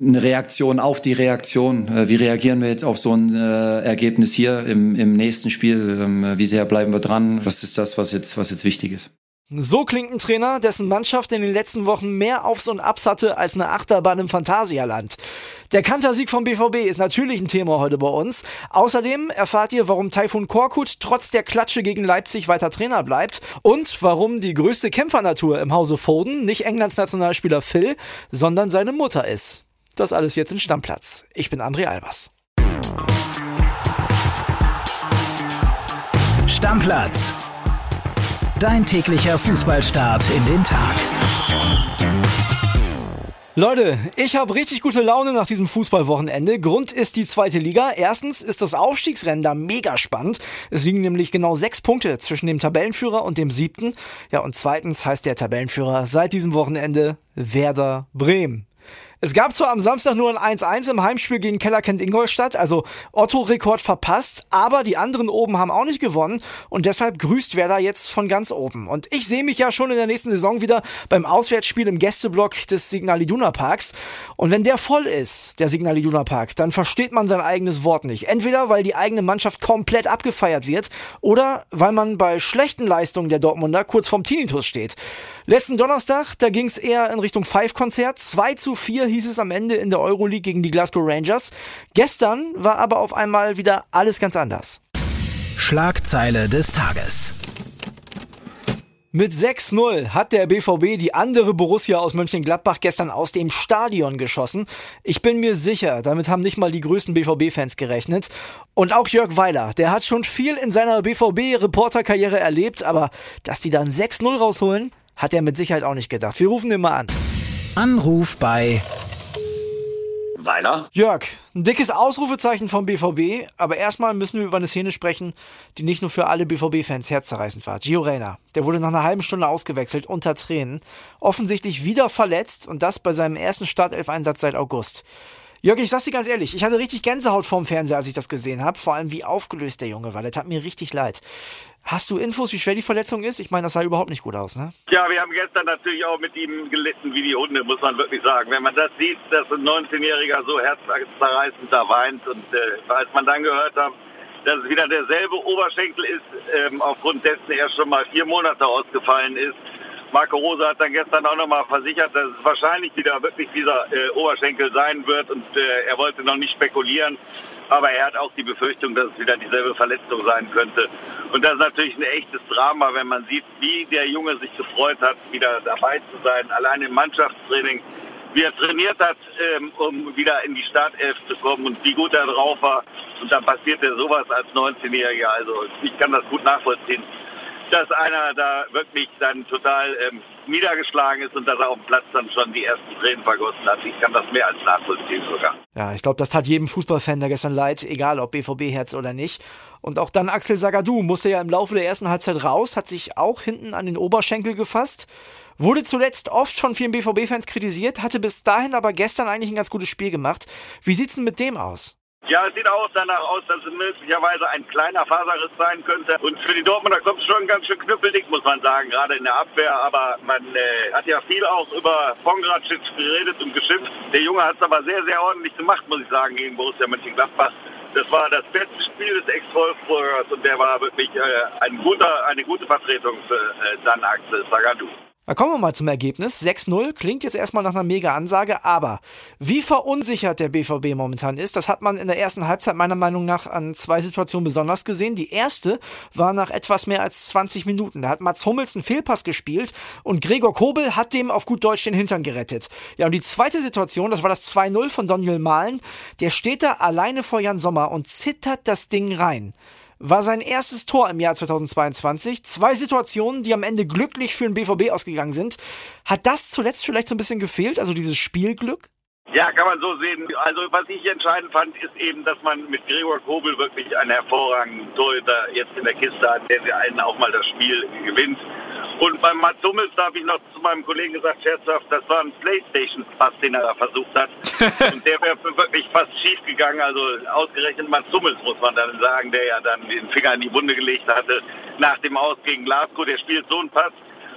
eine Reaktion auf die Reaktion. Äh, wie reagieren wir jetzt auf so ein äh, Ergebnis hier im, im nächsten Spiel? Ähm, wie sehr bleiben wir dran? Das ist das, was jetzt, was jetzt wichtig ist. So klingt ein Trainer, dessen Mannschaft in den letzten Wochen mehr Aufs und Abs hatte als eine Achterbahn im Phantasialand. Der Kantersieg vom BVB ist natürlich ein Thema heute bei uns. Außerdem erfahrt ihr, warum Taifun Korkut trotz der Klatsche gegen Leipzig weiter Trainer bleibt und warum die größte Kämpfernatur im Hause Foden nicht Englands Nationalspieler Phil, sondern seine Mutter ist. Das alles jetzt im Stammplatz. Ich bin André Albers. Stammplatz Dein täglicher Fußballstart in den Tag. Leute, ich habe richtig gute Laune nach diesem Fußballwochenende. Grund ist die zweite Liga. Erstens ist das Aufstiegsrennen da mega spannend. Es liegen nämlich genau sechs Punkte zwischen dem Tabellenführer und dem siebten. Ja, und zweitens heißt der Tabellenführer seit diesem Wochenende Werder Bremen. Es gab zwar am Samstag nur ein 1-1 im Heimspiel gegen Kellerkent Ingolstadt, also Otto-Rekord verpasst, aber die anderen oben haben auch nicht gewonnen und deshalb grüßt Werder jetzt von ganz oben. Und ich sehe mich ja schon in der nächsten Saison wieder beim Auswärtsspiel im Gästeblock des Signal Iduna Parks. Und wenn der voll ist, der Signal Iduna Park, dann versteht man sein eigenes Wort nicht. Entweder weil die eigene Mannschaft komplett abgefeiert wird oder weil man bei schlechten Leistungen der Dortmunder kurz vorm Tinnitus steht. Letzten Donnerstag, da ging es eher in Richtung Five-Konzert. 2 zu 4 hieß es am Ende in der Euroleague gegen die Glasgow Rangers. Gestern war aber auf einmal wieder alles ganz anders. Schlagzeile des Tages. Mit 6-0 hat der BVB die andere Borussia aus Mönchengladbach gestern aus dem Stadion geschossen. Ich bin mir sicher, damit haben nicht mal die größten BVB-Fans gerechnet. Und auch Jörg Weiler, der hat schon viel in seiner BVB-Reporterkarriere erlebt, aber dass die dann 6-0 rausholen, hat er mit Sicherheit auch nicht gedacht. Wir rufen ihn mal an. Anruf bei Weiler. Jörg, ein dickes Ausrufezeichen vom BVB, aber erstmal müssen wir über eine Szene sprechen, die nicht nur für alle BVB-Fans herzzerreißend war. Gio Reyna, der wurde nach einer halben Stunde ausgewechselt, unter Tränen, offensichtlich wieder verletzt und das bei seinem ersten Startelf-Einsatz seit August. Jörg, ich sag's dir ganz ehrlich, ich hatte richtig Gänsehaut vorm Fernseher, als ich das gesehen habe. Vor allem, wie aufgelöst der Junge war. Das tat mir richtig leid. Hast du Infos, wie schwer die Verletzung ist? Ich meine, das sah überhaupt nicht gut aus, ne? Ja, wir haben gestern natürlich auch mit ihm gelitten wie die Hunde, muss man wirklich sagen. Wenn man das sieht, dass ein 19-Jähriger so herzzerreißend da weint und äh, als man dann gehört hat, dass es wieder derselbe Oberschenkel ist, ähm, aufgrund dessen er schon mal vier Monate ausgefallen ist, Marco Rose hat dann gestern auch nochmal versichert, dass es wahrscheinlich wieder wirklich dieser äh, Oberschenkel sein wird und äh, er wollte noch nicht spekulieren. Aber er hat auch die Befürchtung, dass es wieder dieselbe Verletzung sein könnte. Und das ist natürlich ein echtes Drama, wenn man sieht, wie der Junge sich gefreut hat, wieder dabei zu sein, allein im Mannschaftstraining, wie er trainiert hat, ähm, um wieder in die Startelf zu kommen und wie gut er drauf war. Und dann passierte sowas als 19-Jähriger. Also ich kann das gut nachvollziehen dass einer da wirklich dann total ähm, niedergeschlagen ist und dass er auf dem Platz dann schon die ersten Tränen vergossen hat. Ich kann das mehr als nachvollziehen sogar. Ja, ich glaube, das tat jedem Fußballfan da gestern leid, egal ob BVB-Herz oder nicht. Und auch dann Axel Sagadou musste ja im Laufe der ersten Halbzeit raus, hat sich auch hinten an den Oberschenkel gefasst. Wurde zuletzt oft von vielen BVB-Fans kritisiert, hatte bis dahin aber gestern eigentlich ein ganz gutes Spiel gemacht. Wie sieht's denn mit dem aus? Ja, es sieht auch danach aus, dass es möglicherweise ein kleiner Faserriss sein könnte. Und für die Dortmunder kommt es schon ganz schön knüppeldick, muss man sagen, gerade in der Abwehr. Aber man äh, hat ja viel auch über Pongracic geredet und geschimpft. Der Junge hat es aber sehr, sehr ordentlich gemacht, muss ich sagen, gegen Borussia Mönchengladbach. Das war das beste Spiel des Ex-Wolfsburgers und der war wirklich äh, ein guter, eine gute Vertretung für äh, Dan Axel Sagadou. Da kommen wir mal zum Ergebnis. 6-0 klingt jetzt erstmal nach einer mega Ansage, aber wie verunsichert der BVB momentan ist, das hat man in der ersten Halbzeit meiner Meinung nach an zwei Situationen besonders gesehen. Die erste war nach etwas mehr als 20 Minuten. Da hat Mats Hummels einen Fehlpass gespielt und Gregor Kobel hat dem auf gut Deutsch den Hintern gerettet. Ja, und die zweite Situation, das war das 2-0 von Daniel Mahlen. Der steht da alleine vor Jan Sommer und zittert das Ding rein war sein erstes Tor im Jahr 2022. Zwei Situationen, die am Ende glücklich für den BVB ausgegangen sind. Hat das zuletzt vielleicht so ein bisschen gefehlt, also dieses Spielglück? Ja, kann man so sehen. Also was ich entscheidend fand, ist eben, dass man mit Gregor Kobel wirklich einen hervorragenden Torhüter jetzt in der Kiste hat, der einen auch mal das Spiel gewinnt. Und beim Mats Hummels da habe ich noch zu meinem Kollegen gesagt, scherzhaft, das war ein Playstation-Pass, den er da versucht hat. und der wäre wirklich fast schief gegangen. Also ausgerechnet Mats Hummels, muss man dann sagen, der ja dann den Finger in die Wunde gelegt hatte nach dem Aus gegen Glasgow. Der spielt so einen Pass.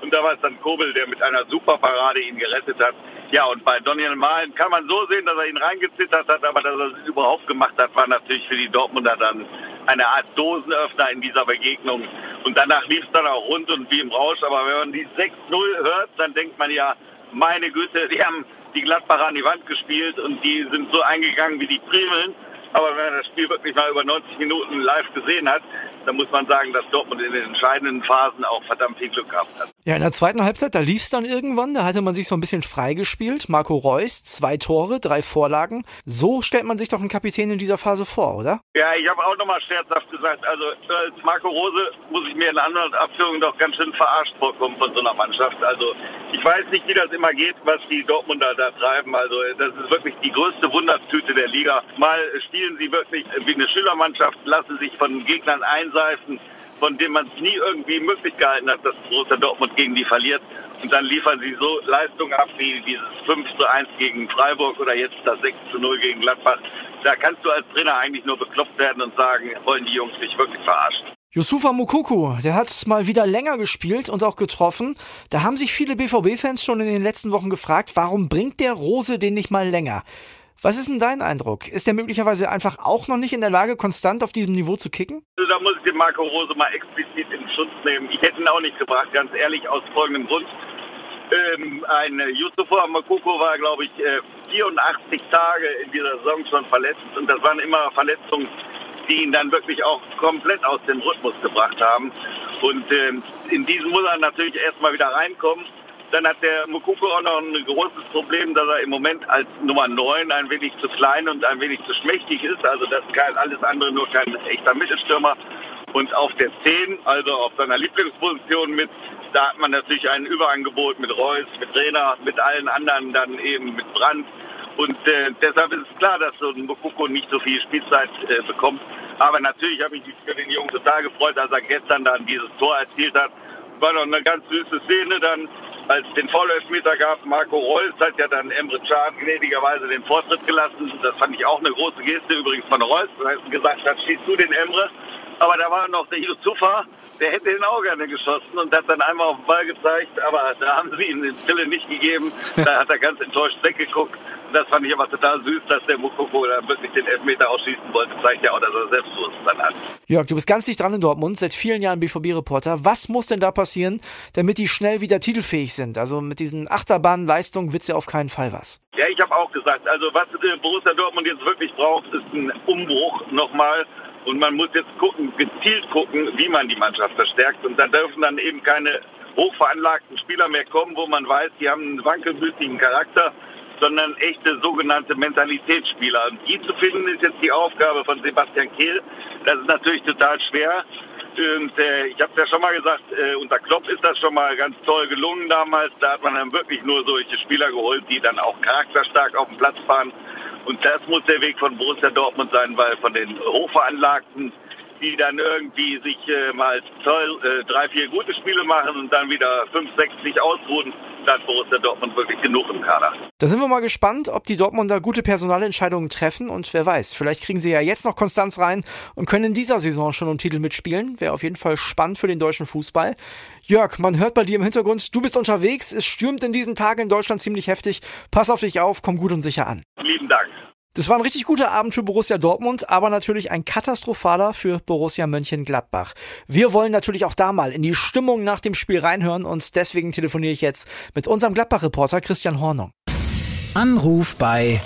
Und da war es dann Kobel, der mit einer super Parade ihn gerettet hat. Ja, und bei Daniel Mahlen kann man so sehen, dass er ihn reingezittert hat, aber dass er es überhaupt gemacht hat, war natürlich für die Dortmunder dann eine Art Dosenöffner in dieser Begegnung. Und danach lief es dann auch rund und wie im Rausch. Aber wenn man die 6-0 hört, dann denkt man ja, meine Güte, die haben die Gladbacher an die Wand gespielt und die sind so eingegangen wie die Primeln. Aber wenn man das Spiel wirklich mal über 90 Minuten live gesehen hat, dann muss man sagen, dass Dortmund in den entscheidenden Phasen auch verdammt viel Glück gehabt hat. Ja, in der zweiten Halbzeit, da lief es dann irgendwann, da hatte man sich so ein bisschen freigespielt. Marco Reus, zwei Tore, drei Vorlagen. So stellt man sich doch einen Kapitän in dieser Phase vor, oder? Ja, ich habe auch nochmal scherzhaft gesagt, also als Marco Rose muss ich mir in anderen Abführungen doch ganz schön verarscht vorkommen von so einer Mannschaft. Also ich weiß nicht, wie das immer geht, was die Dortmunder da treiben. Also das ist wirklich die größte Wundertüte der Liga. Mal spielen sie wirklich wie eine Schülermannschaft, lassen sich von Gegnern einseifen von dem man es nie irgendwie möglich gehalten hat, dass Borussia Dortmund gegen die verliert. Und dann liefern sie so Leistungen ab wie dieses 5 zu 1 gegen Freiburg oder jetzt das 6 zu 0 gegen Gladbach. Da kannst du als Trainer eigentlich nur bekloppt werden und sagen, wollen die Jungs sich wirklich verarschen. Yusufa Mukuku, der hat mal wieder länger gespielt und auch getroffen. Da haben sich viele BVB-Fans schon in den letzten Wochen gefragt, warum bringt der Rose den nicht mal länger? Was ist denn dein Eindruck? Ist er möglicherweise einfach auch noch nicht in der Lage, konstant auf diesem Niveau zu kicken? Also da muss ich den Marco Rose mal explizit in Schutz nehmen. Ich hätte ihn auch nicht gebracht, ganz ehrlich, aus folgendem Grund. Ähm, ein Yusufa Makoko war, glaube ich, 84 äh, Tage in dieser Saison schon verletzt. Und das waren immer Verletzungen, die ihn dann wirklich auch komplett aus dem Rhythmus gebracht haben. Und äh, in diesen muss er natürlich erstmal wieder reinkommen. Dann hat der Mukoko auch noch ein großes Problem, dass er im Moment als Nummer 9 ein wenig zu klein und ein wenig zu schmächtig ist. Also das ist alles andere nur kein echter Mittelstürmer. Und auf der 10, also auf seiner Lieblingsposition mit, da hat man natürlich ein Überangebot mit Reus, mit Trainer, mit allen anderen, dann eben mit Brandt. Und äh, deshalb ist es klar, dass so ein Mukoko nicht so viel Spielzeit äh, bekommt. Aber natürlich habe ich mich für den Jungen total gefreut, als er gestern dann dieses Tor erzielt hat. War noch eine ganz süße Szene dann als es den Vollelfmeter gab, Marco Reus hat ja dann Emre Can gnädigerweise den Vortritt gelassen. Das fand ich auch eine große Geste übrigens von Reus. Da hat gesagt, hat schießt du den Emre. Aber da war noch der Yusufa, der hätte den auch gerne geschossen und hat dann einmal auf den Ball gezeigt, aber da haben sie ihm den Stille nicht gegeben. Da hat er ganz enttäuscht weggeguckt. Das fand ich aber total süß, dass der Mukoko da wirklich den Elfmeter ausschießen wollte. Zeigt ja auch, dass er Selbstbewusstsein hat. Jörg, du bist ganz dicht dran in Dortmund, seit vielen Jahren BVB-Reporter. Was muss denn da passieren, damit die schnell wieder titelfähig sind? Also mit diesen Achterbahnleistungen wird es ja auf keinen Fall was. Ja, ich habe auch gesagt, also was Borussia Dortmund jetzt wirklich braucht, ist ein Umbruch nochmal und man muss jetzt gucken, gezielt gucken, wie man die Mannschaft verstärkt. Und da dürfen dann eben keine hochveranlagten Spieler mehr kommen, wo man weiß, die haben einen wankelmütigen Charakter, sondern echte sogenannte Mentalitätsspieler. Und die zu finden, ist jetzt die Aufgabe von Sebastian Kehl. Das ist natürlich total schwer. Und äh, ich habe ja schon mal gesagt, äh, unter Klopp ist das schon mal ganz toll gelungen damals. Da hat man dann wirklich nur solche Spieler geholt, die dann auch charakterstark auf dem Platz fahren. Und das muss der Weg von Borussia Dortmund sein, weil von den Hochveranlagten die dann irgendwie sich äh, mal toll, äh, drei, vier gute Spiele machen und dann wieder fünf, sechs sich ausruhen, dann Borussia Dortmund wirklich genug im Kader. Da sind wir mal gespannt, ob die Dortmunder gute Personalentscheidungen treffen und wer weiß, vielleicht kriegen sie ja jetzt noch Konstanz rein und können in dieser Saison schon um Titel mitspielen. Wäre auf jeden Fall spannend für den deutschen Fußball. Jörg, man hört bei dir im Hintergrund, du bist unterwegs, es stürmt in diesen Tagen in Deutschland ziemlich heftig. Pass auf dich auf, komm gut und sicher an. Lieben Dank. Das war ein richtig guter Abend für Borussia Dortmund, aber natürlich ein katastrophaler für Borussia Mönchengladbach. Wir wollen natürlich auch da mal in die Stimmung nach dem Spiel reinhören und deswegen telefoniere ich jetzt mit unserem Gladbach-Reporter Christian Hornung. Anruf bei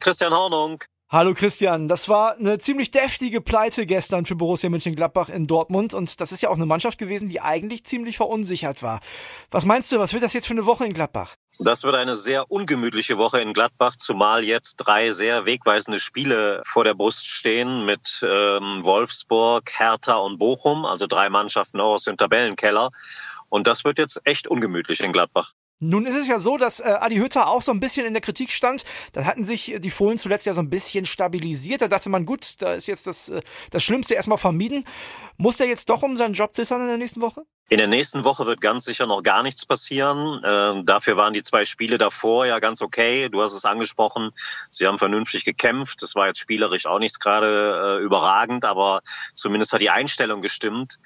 Christian Hornung. Hallo Christian, das war eine ziemlich deftige Pleite gestern für Borussia Mönchengladbach in Dortmund und das ist ja auch eine Mannschaft gewesen, die eigentlich ziemlich verunsichert war. Was meinst du, was wird das jetzt für eine Woche in Gladbach? Das wird eine sehr ungemütliche Woche in Gladbach, zumal jetzt drei sehr wegweisende Spiele vor der Brust stehen mit ähm, Wolfsburg, Hertha und Bochum, also drei Mannschaften aus dem Tabellenkeller. Und das wird jetzt echt ungemütlich in Gladbach. Nun ist es ja so, dass äh, Adi Hütter auch so ein bisschen in der Kritik stand. Dann hatten sich die Fohlen zuletzt ja so ein bisschen stabilisiert. Da dachte man, gut, da ist jetzt das, äh, das Schlimmste erstmal vermieden. Muss er jetzt doch um seinen Job zittern in der nächsten Woche? In der nächsten Woche wird ganz sicher noch gar nichts passieren. Ähm, dafür waren die zwei Spiele davor ja ganz okay. Du hast es angesprochen. Sie haben vernünftig gekämpft. Das war jetzt spielerisch auch nichts gerade äh, überragend, aber zumindest hat die Einstellung gestimmt.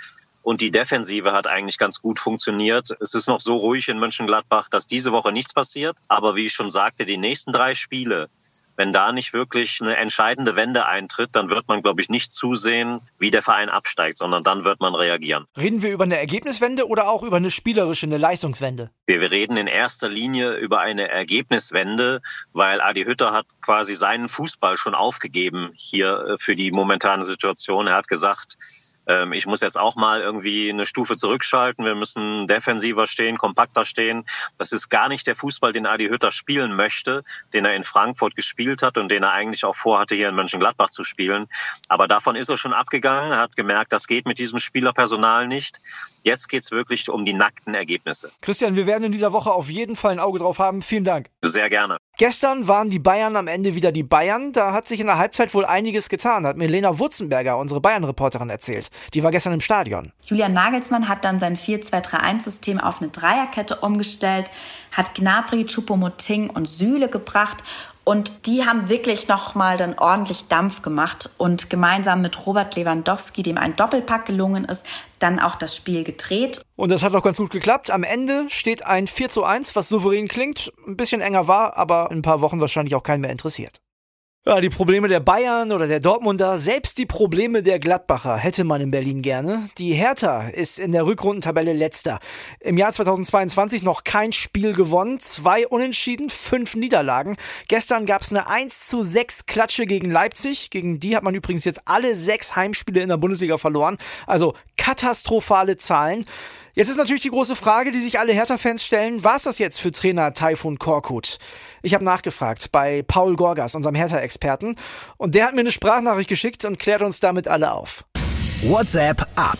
Und die Defensive hat eigentlich ganz gut funktioniert. Es ist noch so ruhig in Mönchengladbach, dass diese Woche nichts passiert. Aber wie ich schon sagte, die nächsten drei Spiele, wenn da nicht wirklich eine entscheidende Wende eintritt, dann wird man, glaube ich, nicht zusehen, wie der Verein absteigt, sondern dann wird man reagieren. Reden wir über eine Ergebniswende oder auch über eine spielerische, eine Leistungswende? Wir, wir reden in erster Linie über eine Ergebniswende, weil Adi Hütter hat quasi seinen Fußball schon aufgegeben hier äh, für die momentane Situation. Er hat gesagt, ähm, ich muss jetzt auch mal irgendwie eine Stufe zurückschalten. Wir müssen defensiver stehen, kompakter stehen. Das ist gar nicht der Fußball, den Adi Hütter spielen möchte, den er in Frankfurt gespielt hat und den er eigentlich auch vorhatte, hier in Mönchengladbach zu spielen. Aber davon ist er schon abgegangen, er hat gemerkt, das geht mit diesem Spielerpersonal nicht. Jetzt geht's wirklich um die nackten Ergebnisse. Christian, wir werden in dieser Woche auf jeden Fall ein Auge drauf haben. Vielen Dank. Sehr gerne. Gestern waren die Bayern am Ende wieder die Bayern. Da hat sich in der Halbzeit wohl einiges getan, hat mir Lena Wurzenberger, unsere Bayern-Reporterin, erzählt. Die war gestern im Stadion. Julian Nagelsmann hat dann sein 4-2-3-1-System auf eine Dreierkette umgestellt, hat Gnabry, Choupo-Moting und Süle gebracht und die haben wirklich nochmal dann ordentlich Dampf gemacht und gemeinsam mit Robert Lewandowski, dem ein Doppelpack gelungen ist, dann auch das Spiel gedreht. Und das hat auch ganz gut geklappt. Am Ende steht ein 4 zu 1, was souverän klingt, ein bisschen enger war, aber in ein paar Wochen wahrscheinlich auch keinen mehr interessiert. Ja, die Probleme der Bayern oder der Dortmunder, selbst die Probleme der Gladbacher hätte man in Berlin gerne. Die Hertha ist in der Rückrundentabelle letzter. Im Jahr 2022 noch kein Spiel gewonnen, zwei Unentschieden, fünf Niederlagen. Gestern gab es eine 1 zu 6 Klatsche gegen Leipzig. Gegen die hat man übrigens jetzt alle sechs Heimspiele in der Bundesliga verloren. Also katastrophale Zahlen. Jetzt ist natürlich die große Frage, die sich alle Hertha-Fans stellen, war das jetzt für Trainer Taifun Korkut? Ich habe nachgefragt bei Paul Gorgas, unserem Hertha-Experten, und der hat mir eine Sprachnachricht geschickt und klärt uns damit alle auf. WhatsApp ab.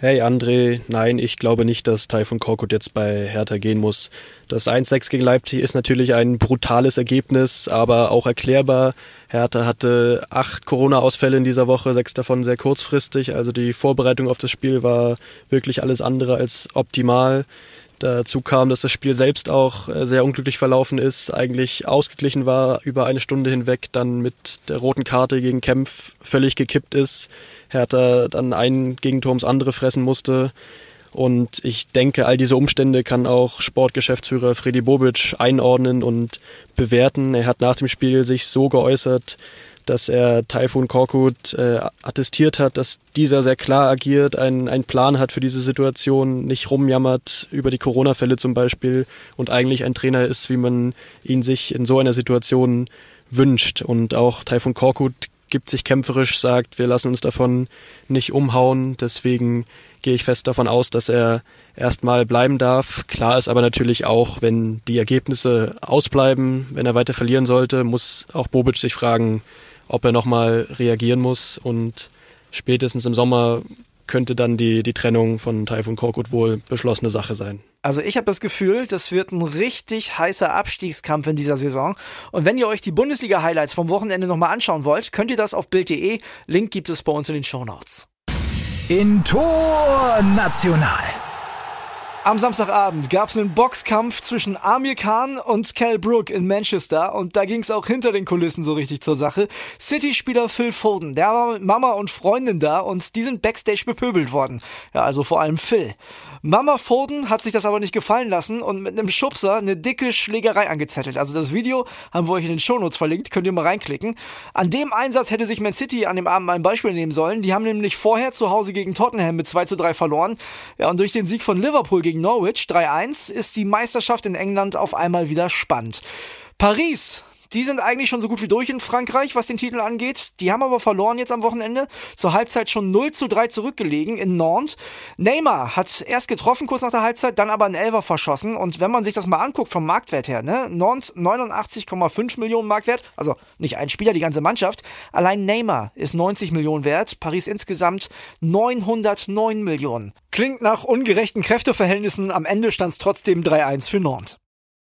Hey André, nein, ich glaube nicht, dass Taifun Korkut jetzt bei Hertha gehen muss. Das 1-6 gegen Leipzig ist natürlich ein brutales Ergebnis, aber auch erklärbar. Hertha hatte acht Corona-Ausfälle in dieser Woche, sechs davon sehr kurzfristig. Also die Vorbereitung auf das Spiel war wirklich alles andere als optimal. Dazu kam, dass das Spiel selbst auch äh, sehr unglücklich verlaufen ist, eigentlich ausgeglichen war über eine Stunde hinweg, dann mit der roten Karte gegen Kempf völlig gekippt ist. Hertha dann ein Gegentor ums andere fressen musste. Und ich denke, all diese Umstände kann auch Sportgeschäftsführer Freddy Bobic einordnen und bewerten. Er hat nach dem Spiel sich so geäußert, dass er Taifun Korkut äh, attestiert hat, dass dieser sehr klar agiert, einen, einen Plan hat für diese Situation, nicht rumjammert über die Corona-Fälle zum Beispiel und eigentlich ein Trainer ist, wie man ihn sich in so einer Situation wünscht. Und auch Taifun Korkut gibt sich kämpferisch, sagt, wir lassen uns davon nicht umhauen. Deswegen gehe ich fest davon aus, dass er erstmal bleiben darf. Klar ist aber natürlich auch, wenn die Ergebnisse ausbleiben, wenn er weiter verlieren sollte, muss auch Bobic sich fragen, ob er nochmal reagieren muss und spätestens im Sommer könnte dann die, die Trennung von Taifun Korkut wohl beschlossene Sache sein. Also ich habe das Gefühl, das wird ein richtig heißer Abstiegskampf in dieser Saison. Und wenn ihr euch die Bundesliga-Highlights vom Wochenende nochmal anschauen wollt, könnt ihr das auf Bild.de. Link gibt es bei uns in den Show Notes. In Tor National. Am Samstagabend gab es einen Boxkampf zwischen Amir Khan und Cal Brook in Manchester und da ging es auch hinter den Kulissen so richtig zur Sache. City-Spieler Phil Foden, der war mit Mama und Freundin da und die sind backstage bepöbelt worden. Ja, also vor allem Phil. Mama Foden hat sich das aber nicht gefallen lassen und mit einem Schubser eine dicke Schlägerei angezettelt. Also das Video haben wir euch in den Shownotes verlinkt, könnt ihr mal reinklicken. An dem Einsatz hätte sich Man City an dem Abend mal ein Beispiel nehmen sollen. Die haben nämlich vorher zu Hause gegen Tottenham mit 2 zu 3 verloren. Ja, und durch den Sieg von Liverpool gegen Norwich 3-1 ist die Meisterschaft in England auf einmal wieder spannend. Paris die sind eigentlich schon so gut wie durch in Frankreich, was den Titel angeht. Die haben aber verloren jetzt am Wochenende. Zur Halbzeit schon 0 zu 3 zurückgelegen in Nantes. Neymar hat erst getroffen kurz nach der Halbzeit, dann aber einen Elfer verschossen. Und wenn man sich das mal anguckt vom Marktwert her, ne? Nantes 89,5 Millionen Marktwert. Also nicht ein Spieler, die ganze Mannschaft. Allein Neymar ist 90 Millionen wert. Paris insgesamt 909 Millionen. Klingt nach ungerechten Kräfteverhältnissen. Am Ende stand es trotzdem 3-1 für Nantes.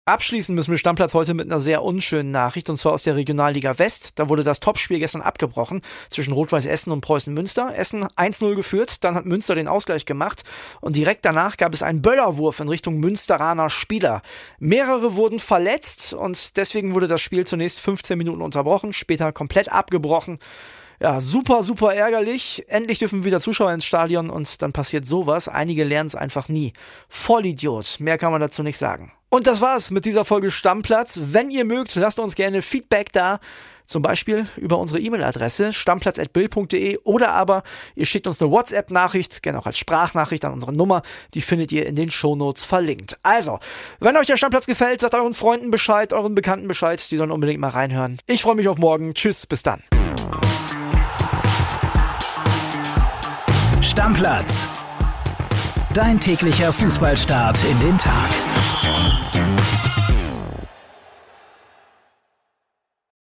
Abschließen müssen wir Stammplatz heute mit einer sehr unschönen Nachricht und zwar aus der Regionalliga West. Da wurde das Topspiel gestern abgebrochen zwischen Rot-Weiß Essen und Preußen Münster. Essen 1-0 geführt, dann hat Münster den Ausgleich gemacht und direkt danach gab es einen Böllerwurf in Richtung Münsteraner Spieler. Mehrere wurden verletzt und deswegen wurde das Spiel zunächst 15 Minuten unterbrochen, später komplett abgebrochen. Ja, super, super ärgerlich. Endlich dürfen wieder Zuschauer ins Stadion und dann passiert sowas. Einige lernen es einfach nie. Vollidiot. Mehr kann man dazu nicht sagen. Und das war's mit dieser Folge Stammplatz. Wenn ihr mögt, lasst uns gerne Feedback da. Zum Beispiel über unsere E-Mail-Adresse stammplatz.bild.de oder aber ihr schickt uns eine WhatsApp-Nachricht, gerne auch als Sprachnachricht an unsere Nummer. Die findet ihr in den Shownotes verlinkt. Also, wenn euch der Stammplatz gefällt, sagt euren Freunden Bescheid, euren Bekannten Bescheid. Die sollen unbedingt mal reinhören. Ich freue mich auf morgen. Tschüss, bis dann. Stammplatz. Dein täglicher Fußballstart in den Tag. Thank you.